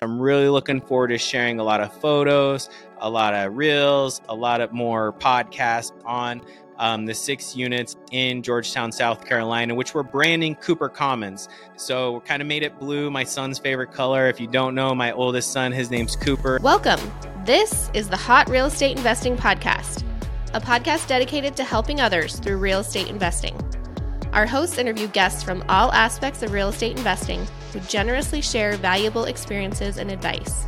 I'm really looking forward to sharing a lot of photos, a lot of reels, a lot of more podcasts on um, the six units in Georgetown, South Carolina, which we're branding Cooper Commons. So we kind of made it blue, my son's favorite color. If you don't know, my oldest son, his name's Cooper. Welcome. This is the Hot Real Estate Investing Podcast, a podcast dedicated to helping others through real estate investing. Our hosts interview guests from all aspects of real estate investing who generously share valuable experiences and advice.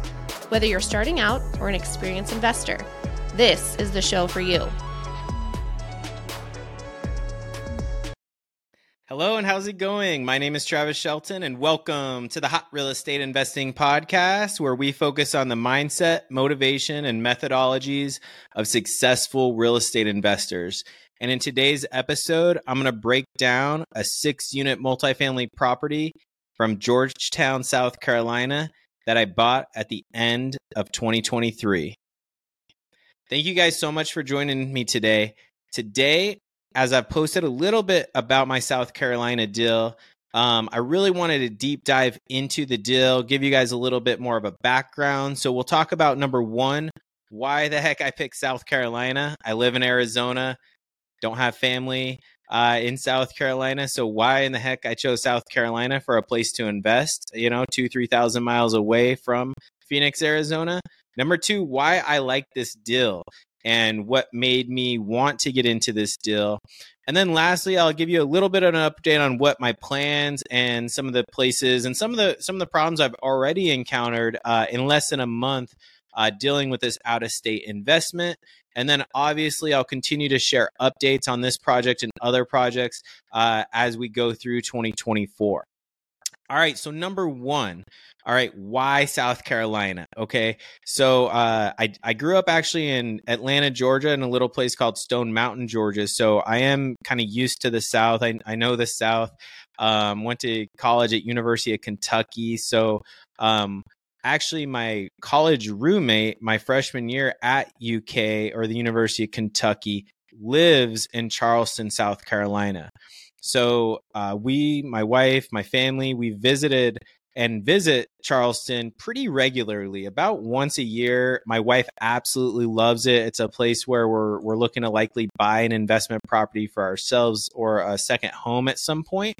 Whether you're starting out or an experienced investor, this is the show for you. Hello, and how's it going? My name is Travis Shelton, and welcome to the Hot Real Estate Investing Podcast, where we focus on the mindset, motivation, and methodologies of successful real estate investors. And in today's episode, I'm going to break down a six unit multifamily property from Georgetown, South Carolina that I bought at the end of 2023. Thank you guys so much for joining me today. Today, as I've posted a little bit about my South Carolina deal, um, I really wanted to deep dive into the deal, give you guys a little bit more of a background. So we'll talk about number one, why the heck I picked South Carolina. I live in Arizona don't have family uh, in South Carolina. So why in the heck I chose South Carolina for a place to invest? You know, two three thousand miles away from Phoenix, Arizona. Number two, why I like this deal and what made me want to get into this deal. And then lastly, I'll give you a little bit of an update on what my plans and some of the places and some of the some of the problems I've already encountered uh, in less than a month uh, dealing with this out of state investment. And then obviously, I'll continue to share updates on this project and other projects uh, as we go through 2024. All right, so number one, all right, why South Carolina? Okay, so uh, I I grew up actually in Atlanta, Georgia, in a little place called Stone Mountain, Georgia. So I am kind of used to the South. I I know the South. Um, went to college at University of Kentucky, so um, actually my college roommate my freshman year at UK or the University of Kentucky lives in Charleston, South Carolina. So uh, we, my wife, my family, we visited and visit Charleston pretty regularly, about once a year. My wife absolutely loves it. It's a place where we're we're looking to likely buy an investment property for ourselves or a second home at some point.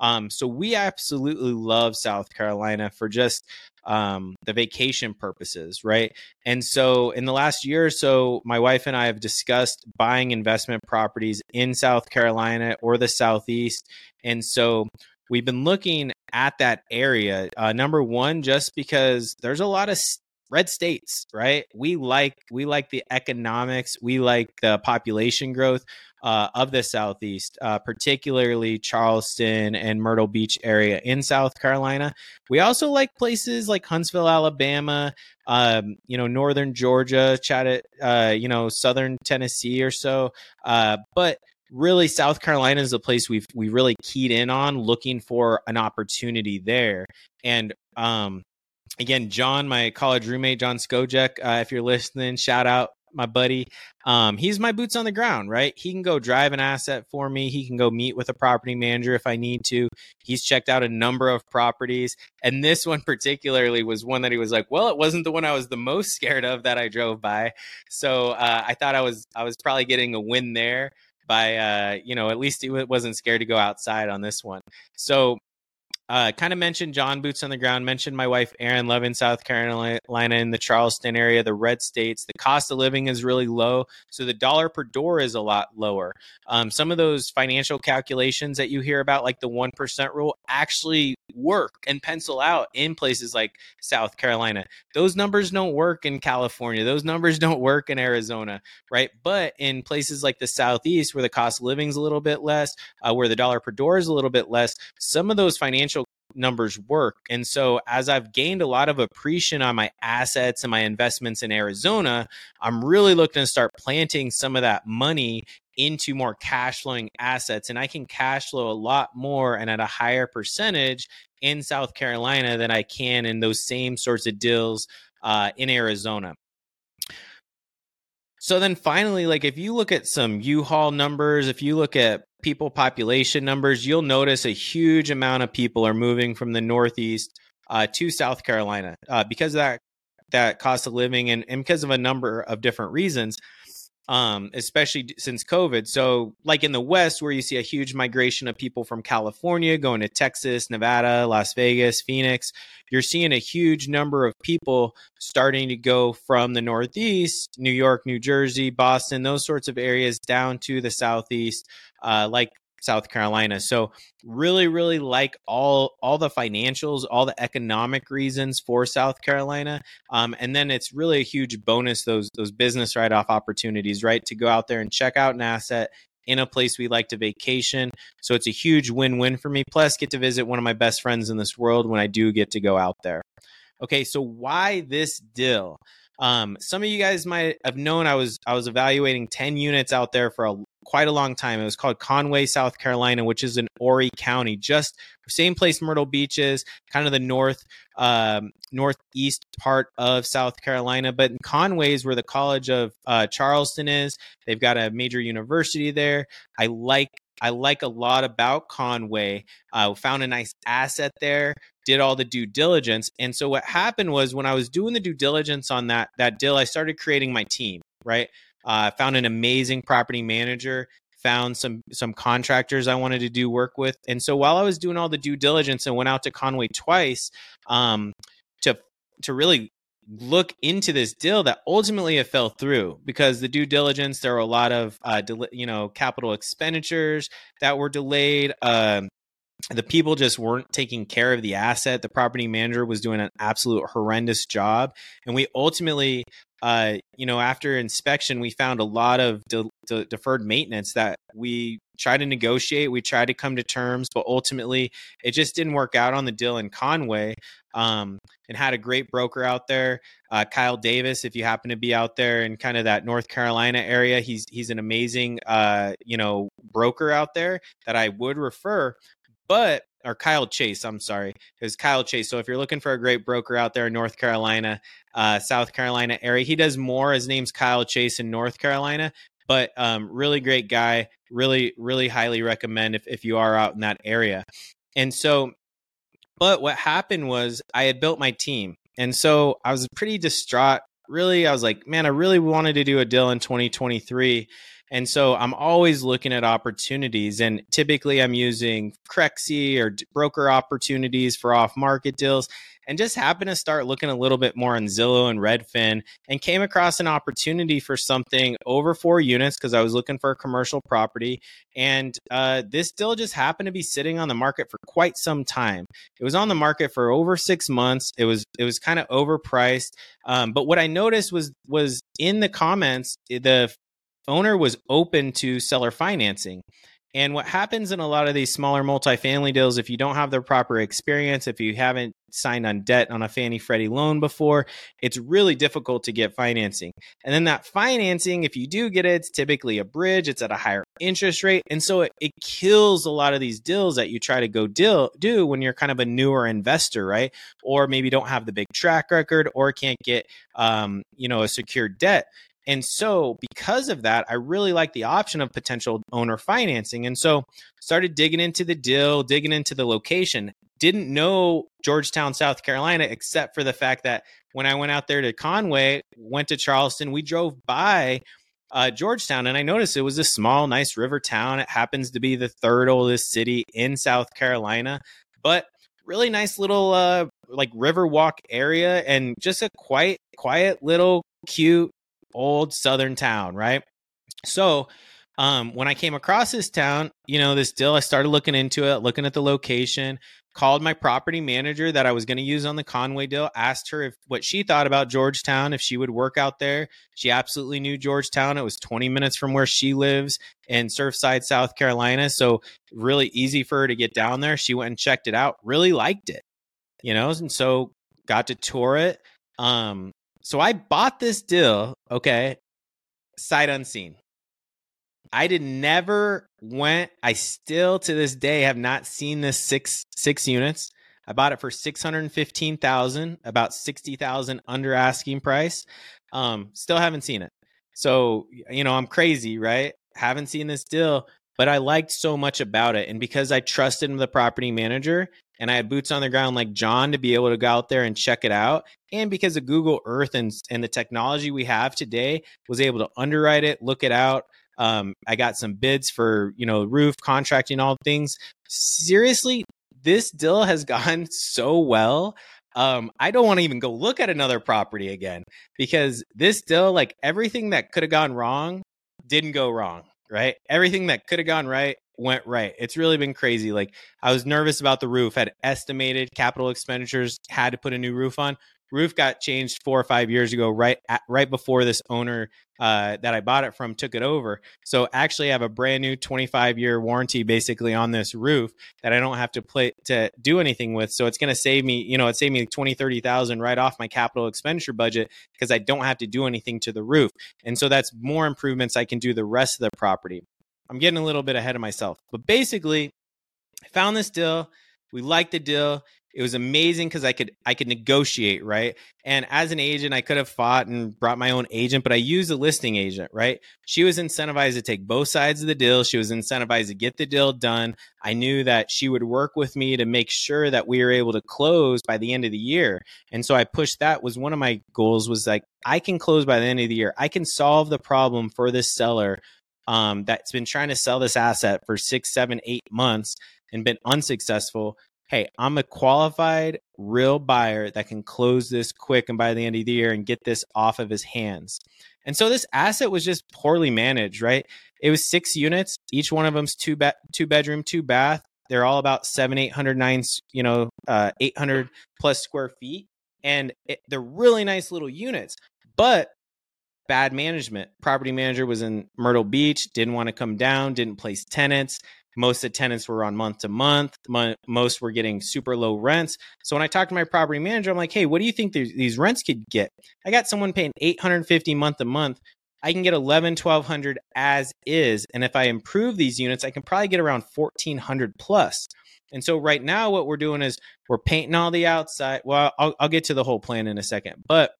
Um, so we absolutely love South Carolina for just um, the vacation purposes, right? And so in the last year or so, my wife and I have discussed buying investment properties in South Carolina or the Southeast. And so we've been looking at that area. Uh, number one, just because there's a lot of red states, right? We like we like the economics, we like the population growth uh, of the Southeast, uh, particularly Charleston and Myrtle Beach area in South Carolina. We also like places like Huntsville, Alabama, um, you know, northern Georgia, Chattanooga, uh, you know, southern Tennessee or so. Uh, but really South Carolina is a place we've we really keyed in on looking for an opportunity there. And um again, John, my college roommate, John Skojek, uh, if you're listening, shout out my buddy. Um, he's my boots on the ground, right? He can go drive an asset for me. He can go meet with a property manager if I need to. He's checked out a number of properties. And this one particularly was one that he was like, well, it wasn't the one I was the most scared of that I drove by. So uh, I thought I was I was probably getting a win there by uh, you know, at least he wasn't scared to go outside on this one. So uh, kind of mentioned John Boots on the Ground, mentioned my wife Erin in South Carolina in the Charleston area, the red states. The cost of living is really low, so the dollar per door is a lot lower. Um, some of those financial calculations that you hear about, like the 1% rule, actually work and pencil out in places like South Carolina. Those numbers don't work in California, those numbers don't work in Arizona, right? But in places like the Southeast, where the cost of living is a little bit less, uh, where the dollar per door is a little bit less, some of those financial numbers work. And so, as I've gained a lot of appreciation on my assets and my investments in Arizona, I'm really looking to start planting some of that money into more cash flowing assets. And I can cash flow a lot more and at a higher percentage in South Carolina than I can in those same sorts of deals uh, in Arizona. So then finally, like if you look at some U-Haul numbers, if you look at people population numbers, you'll notice a huge amount of people are moving from the Northeast uh, to South Carolina uh, because of that that cost of living and, and because of a number of different reasons um, especially since COVID. So, like in the West, where you see a huge migration of people from California going to Texas, Nevada, Las Vegas, Phoenix, you're seeing a huge number of people starting to go from the Northeast, New York, New Jersey, Boston, those sorts of areas down to the Southeast, uh, like South Carolina. So really, really like all all the financials, all the economic reasons for South Carolina. Um, and then it's really a huge bonus those those business write off opportunities, right? To go out there and check out an asset in a place we like to vacation. So it's a huge win win for me. Plus, get to visit one of my best friends in this world when I do get to go out there. Okay, so why this deal? Um, some of you guys might have known I was I was evaluating 10 units out there for a quite a long time. It was called Conway, South Carolina, which is in Horry County, just same place Myrtle Beach is, kind of the north um, northeast part of South Carolina. But in Conway is where the College of uh, Charleston is. They've got a major university there. I like I like a lot about Conway. Uh, found a nice asset there. Did all the due diligence, and so what happened was when I was doing the due diligence on that that deal, I started creating my team. Right, uh, found an amazing property manager found some some contractors I wanted to do work with. And so while I was doing all the due diligence and went out to Conway twice um, to to really look into this deal that ultimately it fell through because the due diligence there were a lot of uh, you know capital expenditures that were delayed. Um, the people just weren't taking care of the asset. The property manager was doing an absolute horrendous job, and we ultimately uh, you know, after inspection, we found a lot of de- de- deferred maintenance that we tried to negotiate. We tried to come to terms, but ultimately it just didn't work out on the deal in Conway. Um, and had a great broker out there, uh, Kyle Davis. If you happen to be out there in kind of that North Carolina area, he's he's an amazing, uh, you know, broker out there that I would refer. But or Kyle Chase, I'm sorry, was Kyle Chase. So if you're looking for a great broker out there in North Carolina, uh, South Carolina area, he does more. His name's Kyle Chase in North Carolina, but um, really great guy. Really, really highly recommend if, if you are out in that area. And so, but what happened was I had built my team. And so I was pretty distraught. Really, I was like, man, I really wanted to do a deal in 2023 and so I'm always looking at opportunities. And typically I'm using Crexi or broker opportunities for off market deals and just happened to start looking a little bit more on Zillow and Redfin and came across an opportunity for something over four units because I was looking for a commercial property. And uh, this deal just happened to be sitting on the market for quite some time. It was on the market for over six months. It was it was kind of overpriced. Um, but what I noticed was was in the comments the owner was open to seller financing. And what happens in a lot of these smaller multifamily deals, if you don't have the proper experience, if you haven't signed on debt on a Fannie Freddie loan before, it's really difficult to get financing. And then that financing, if you do get it, it's typically a bridge, it's at a higher interest rate. And so it, it kills a lot of these deals that you try to go deal, do when you're kind of a newer investor, right? Or maybe don't have the big track record or can't get, um, you know, a secured debt. And so, because of that, I really like the option of potential owner financing. And so, started digging into the deal, digging into the location. Didn't know Georgetown, South Carolina, except for the fact that when I went out there to Conway, went to Charleston, we drove by uh, Georgetown, and I noticed it was a small, nice river town. It happens to be the third oldest city in South Carolina, but really nice little uh, like river walk area, and just a quiet, quiet little cute old southern town, right? So um, when I came across this town, you know, this deal, I started looking into it, looking at the location, called my property manager that I was going to use on the Conway deal, asked her if what she thought about Georgetown, if she would work out there. She absolutely knew Georgetown. It was 20 minutes from where she lives in Surfside, South Carolina. So really easy for her to get down there. She went and checked it out, really liked it, you know, and so got to tour it. Um, so I bought this deal, okay, sight unseen. I did never went. I still to this day have not seen this six six units. I bought it for six hundred fifteen thousand, about sixty thousand under asking price. Um, still haven't seen it. So you know I'm crazy, right? Haven't seen this deal, but I liked so much about it, and because I trusted the property manager, and I had boots on the ground like John to be able to go out there and check it out. And because of Google Earth and, and the technology we have today, was able to underwrite it, look it out. Um, I got some bids for, you know, roof contracting, all things. Seriously, this deal has gone so well. Um, I don't want to even go look at another property again because this deal, like everything that could have gone wrong, didn't go wrong, right? Everything that could have gone right went right. It's really been crazy. Like I was nervous about the roof, had estimated capital expenditures, had to put a new roof on. Roof got changed four or five years ago, right at, right before this owner uh, that I bought it from took it over. So actually, I have a brand new 25 year warranty basically on this roof that I don't have to play to do anything with. So it's going to save me, you know, it saved me 20, 30,000 right off my capital expenditure budget because I don't have to do anything to the roof. And so that's more improvements I can do the rest of the property. I'm getting a little bit ahead of myself. But basically, I found this deal. We liked the deal. It was amazing because I could I could negotiate, right? And as an agent, I could have fought and brought my own agent, but I used a listing agent, right? She was incentivized to take both sides of the deal. She was incentivized to get the deal done. I knew that she would work with me to make sure that we were able to close by the end of the year. And so I pushed that was one of my goals was like I can close by the end of the year. I can solve the problem for this seller um, that's been trying to sell this asset for six, seven, eight months and been unsuccessful. Hey, I'm a qualified real buyer that can close this quick and by the end of the year and get this off of his hands. And so this asset was just poorly managed, right? It was six units. Each one of them's two be- two bedroom, two bath. They're all about seven, eight hundred, nine, you know, uh, eight hundred plus square feet, and it, they're really nice little units. But bad management. Property manager was in Myrtle Beach, didn't want to come down, didn't place tenants. Most of the tenants were on month to month. Most were getting super low rents. So when I talked to my property manager, I'm like, "Hey, what do you think these rents could get?" I got someone paying 850 month to month. I can get 11, 1200 as is, and if I improve these units, I can probably get around 1400 plus. And so right now, what we're doing is we're painting all the outside. Well, I'll, I'll get to the whole plan in a second, but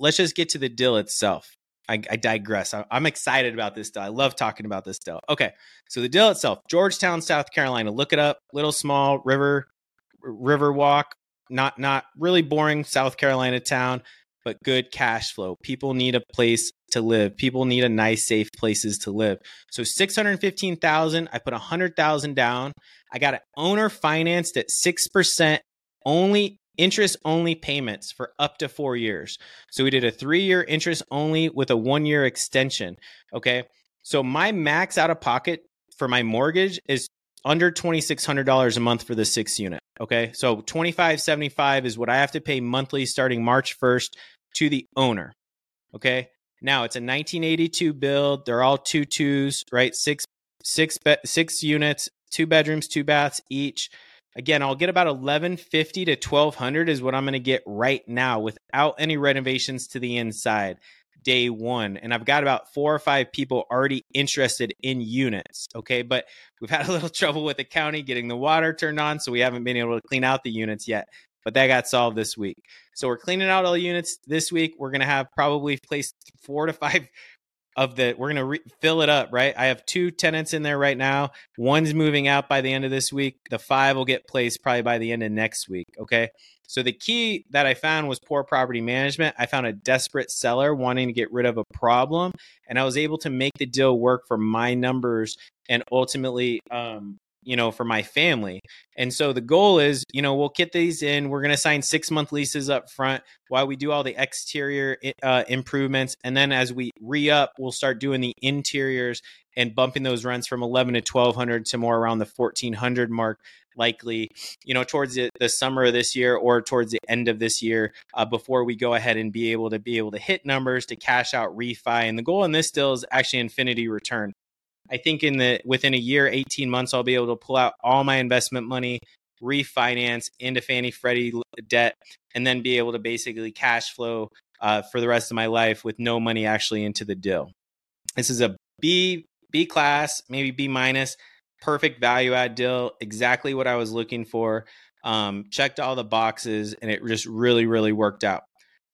let's just get to the deal itself. I, I digress. I, am excited about this deal. I love talking about this deal. Okay, so the deal itself, Georgetown, South Carolina. Look it up. Little small river, river walk. Not not really boring South Carolina town, but good cash flow. People need a place to live. People need a nice, safe places to live. So six hundred fifteen thousand. I put a hundred thousand down. I got it owner financed at six percent only interest only payments for up to four years. So we did a three year interest only with a one year extension. Okay. So my max out of pocket for my mortgage is under $2,600 a month for the six unit. Okay. So 2575 is what I have to pay monthly starting March 1st to the owner. Okay. Now it's a 1982 build. They're all two twos, right? Six, six, six units, two bedrooms, two baths each. Again, I'll get about 1150 to 1200 is what I'm going to get right now without any renovations to the inside day one. And I've got about four or five people already interested in units. Okay. But we've had a little trouble with the county getting the water turned on. So we haven't been able to clean out the units yet. But that got solved this week. So we're cleaning out all the units this week. We're going to have probably placed four to five of the we're going to re- fill it up right? I have two tenants in there right now. One's moving out by the end of this week. The five will get placed probably by the end of next week okay? So the key that i found was poor property management. I found a desperate seller wanting to get rid of a problem and i was able to make the deal work for my numbers and ultimately um, you know, for my family. And so the goal is, you know, we'll get these in. We're going to sign six month leases up front while we do all the exterior uh, improvements. And then as we re up, we'll start doing the interiors and bumping those rents from 11 to 1200 to more around the 1400 mark likely you know towards the, the summer of this year or towards the end of this year uh, before we go ahead and be able to be able to hit numbers to cash out refi and the goal in this still is actually infinity return I think in the within a year, 18 months, I'll be able to pull out all my investment money, refinance into Fannie Freddie debt, and then be able to basically cash flow uh, for the rest of my life with no money actually into the deal. This is a B B class, maybe B minus, perfect value add deal, exactly what I was looking for. Um, checked all the boxes, and it just really, really worked out.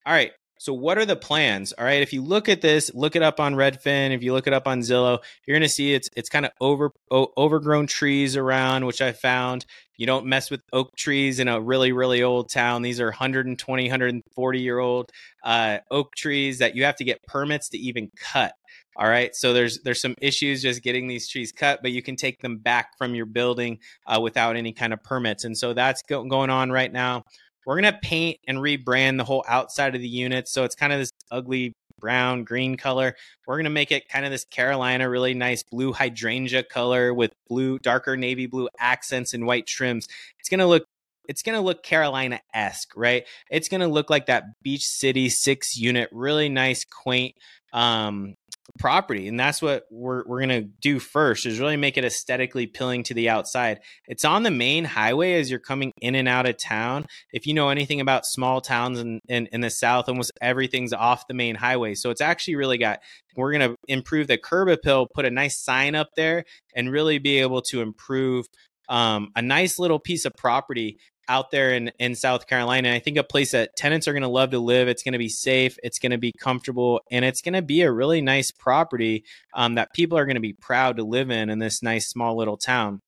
All right, So, what are the plans? All right, if you look at this, look it up on Redfin. If you look it up on Zillow, you're going to see it's it's kind of over o- overgrown trees around, which I found. You don't mess with oak trees in a really really old town. These are 120, 140 year old uh, oak trees that you have to get permits to even cut. All right, so there's there's some issues just getting these trees cut, but you can take them back from your building uh, without any kind of permits, and so that's go- going on right now. We're going to paint and rebrand the whole outside of the unit. So it's kind of this ugly brown green color. We're going to make it kind of this Carolina, really nice blue hydrangea color with blue, darker navy blue accents and white trims. It's going to look it's going to look Carolina esque, right? It's going to look like that Beach City six unit, really nice, quaint um, property and that's what we're, we're going to do first is really make it aesthetically appealing to the outside. It's on the main highway as you're coming in and out of town. If you know anything about small towns in, in, in the south almost everything's off the main highway. So it's actually really got we're going to improve the curb appeal put a nice sign up there and really be able to improve um, a nice little piece of property out there in, in South Carolina. I think a place that tenants are going to love to live. It's going to be safe, it's going to be comfortable, and it's going to be a really nice property um, that people are going to be proud to live in in this nice small little town.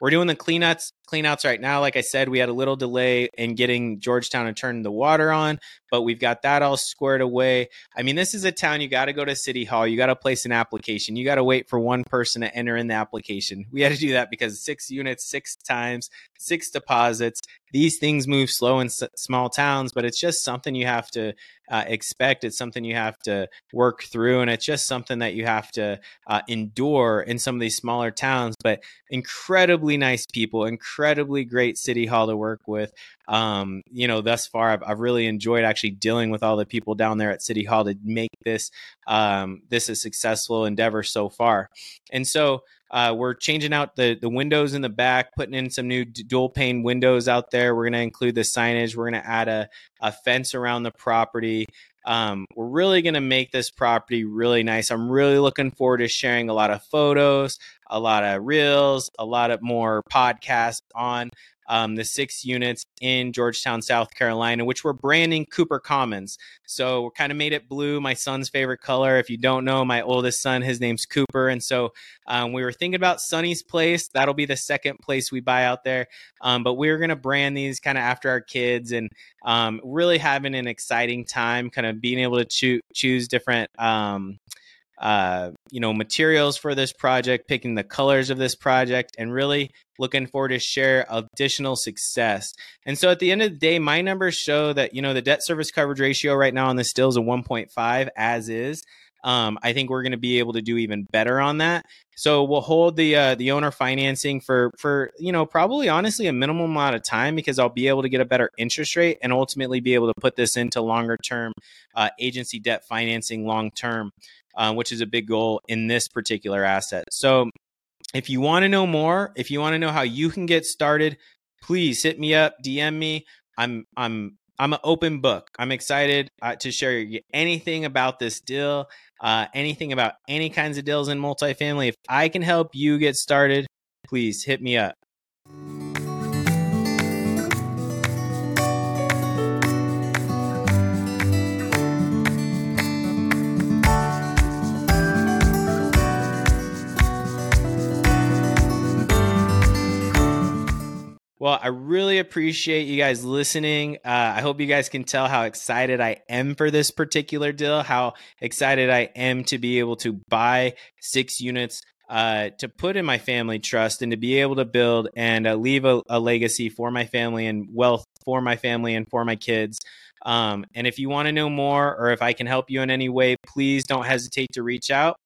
We're doing the cleanouts cleanouts right now. Like I said, we had a little delay in getting Georgetown to turn the water on, but we've got that all squared away. I mean, this is a town you got to go to City Hall. You got to place an application. You got to wait for one person to enter in the application. We had to do that because six units, six times, six deposits. These things move slow in s- small towns, but it's just something you have to uh, expect. It's something you have to work through, and it's just something that you have to uh, endure in some of these smaller towns. But incredibly nice people, incredibly great city hall to work with. Um, you know, thus far, I've, I've really enjoyed actually dealing with all the people down there at City Hall to make this um, this a successful endeavor so far. And so uh, we're changing out the the windows in the back, putting in some new dual pane windows out there. We're going to include the signage. We're going to add a, a fence around the property. Um, we're really going to make this property really nice. I'm really looking forward to sharing a lot of photos, a lot of reels, a lot of more podcasts on um, the six units in Georgetown, South Carolina, which we're branding Cooper Commons. So we're kind of made it blue, my son's favorite color. If you don't know, my oldest son, his name's Cooper. And so um, we were thinking about Sonny's Place. That'll be the second place we buy out there. Um, but we're going to brand these kind of after our kids and um, really having an exciting time, kind of being able to choo- choose different. Uh, you know, materials for this project, picking the colors of this project, and really looking forward to share additional success. And so at the end of the day, my numbers show that, you know, the debt service coverage ratio right now on this still is a 1.5 as is. Um, I think we're going to be able to do even better on that. So we'll hold the uh, the owner financing for for you know probably honestly a minimum amount of time because I'll be able to get a better interest rate and ultimately be able to put this into longer term uh, agency debt financing long term, uh, which is a big goal in this particular asset. So if you want to know more, if you want to know how you can get started, please hit me up, DM me. I'm I'm I'm an open book. I'm excited uh, to share anything about this deal, uh, anything about any kinds of deals in multifamily. If I can help you get started, please hit me up. Well, I really appreciate you guys listening. Uh, I hope you guys can tell how excited I am for this particular deal, how excited I am to be able to buy six units uh, to put in my family trust and to be able to build and uh, leave a, a, legacy for my family and wealth for my family and for my kids. Um, and if you want to know more or if I can help you in any way, please don't hesitate to reach out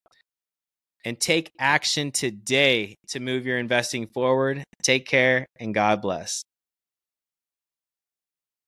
and take action today to move your investing forward. Take care and God bless.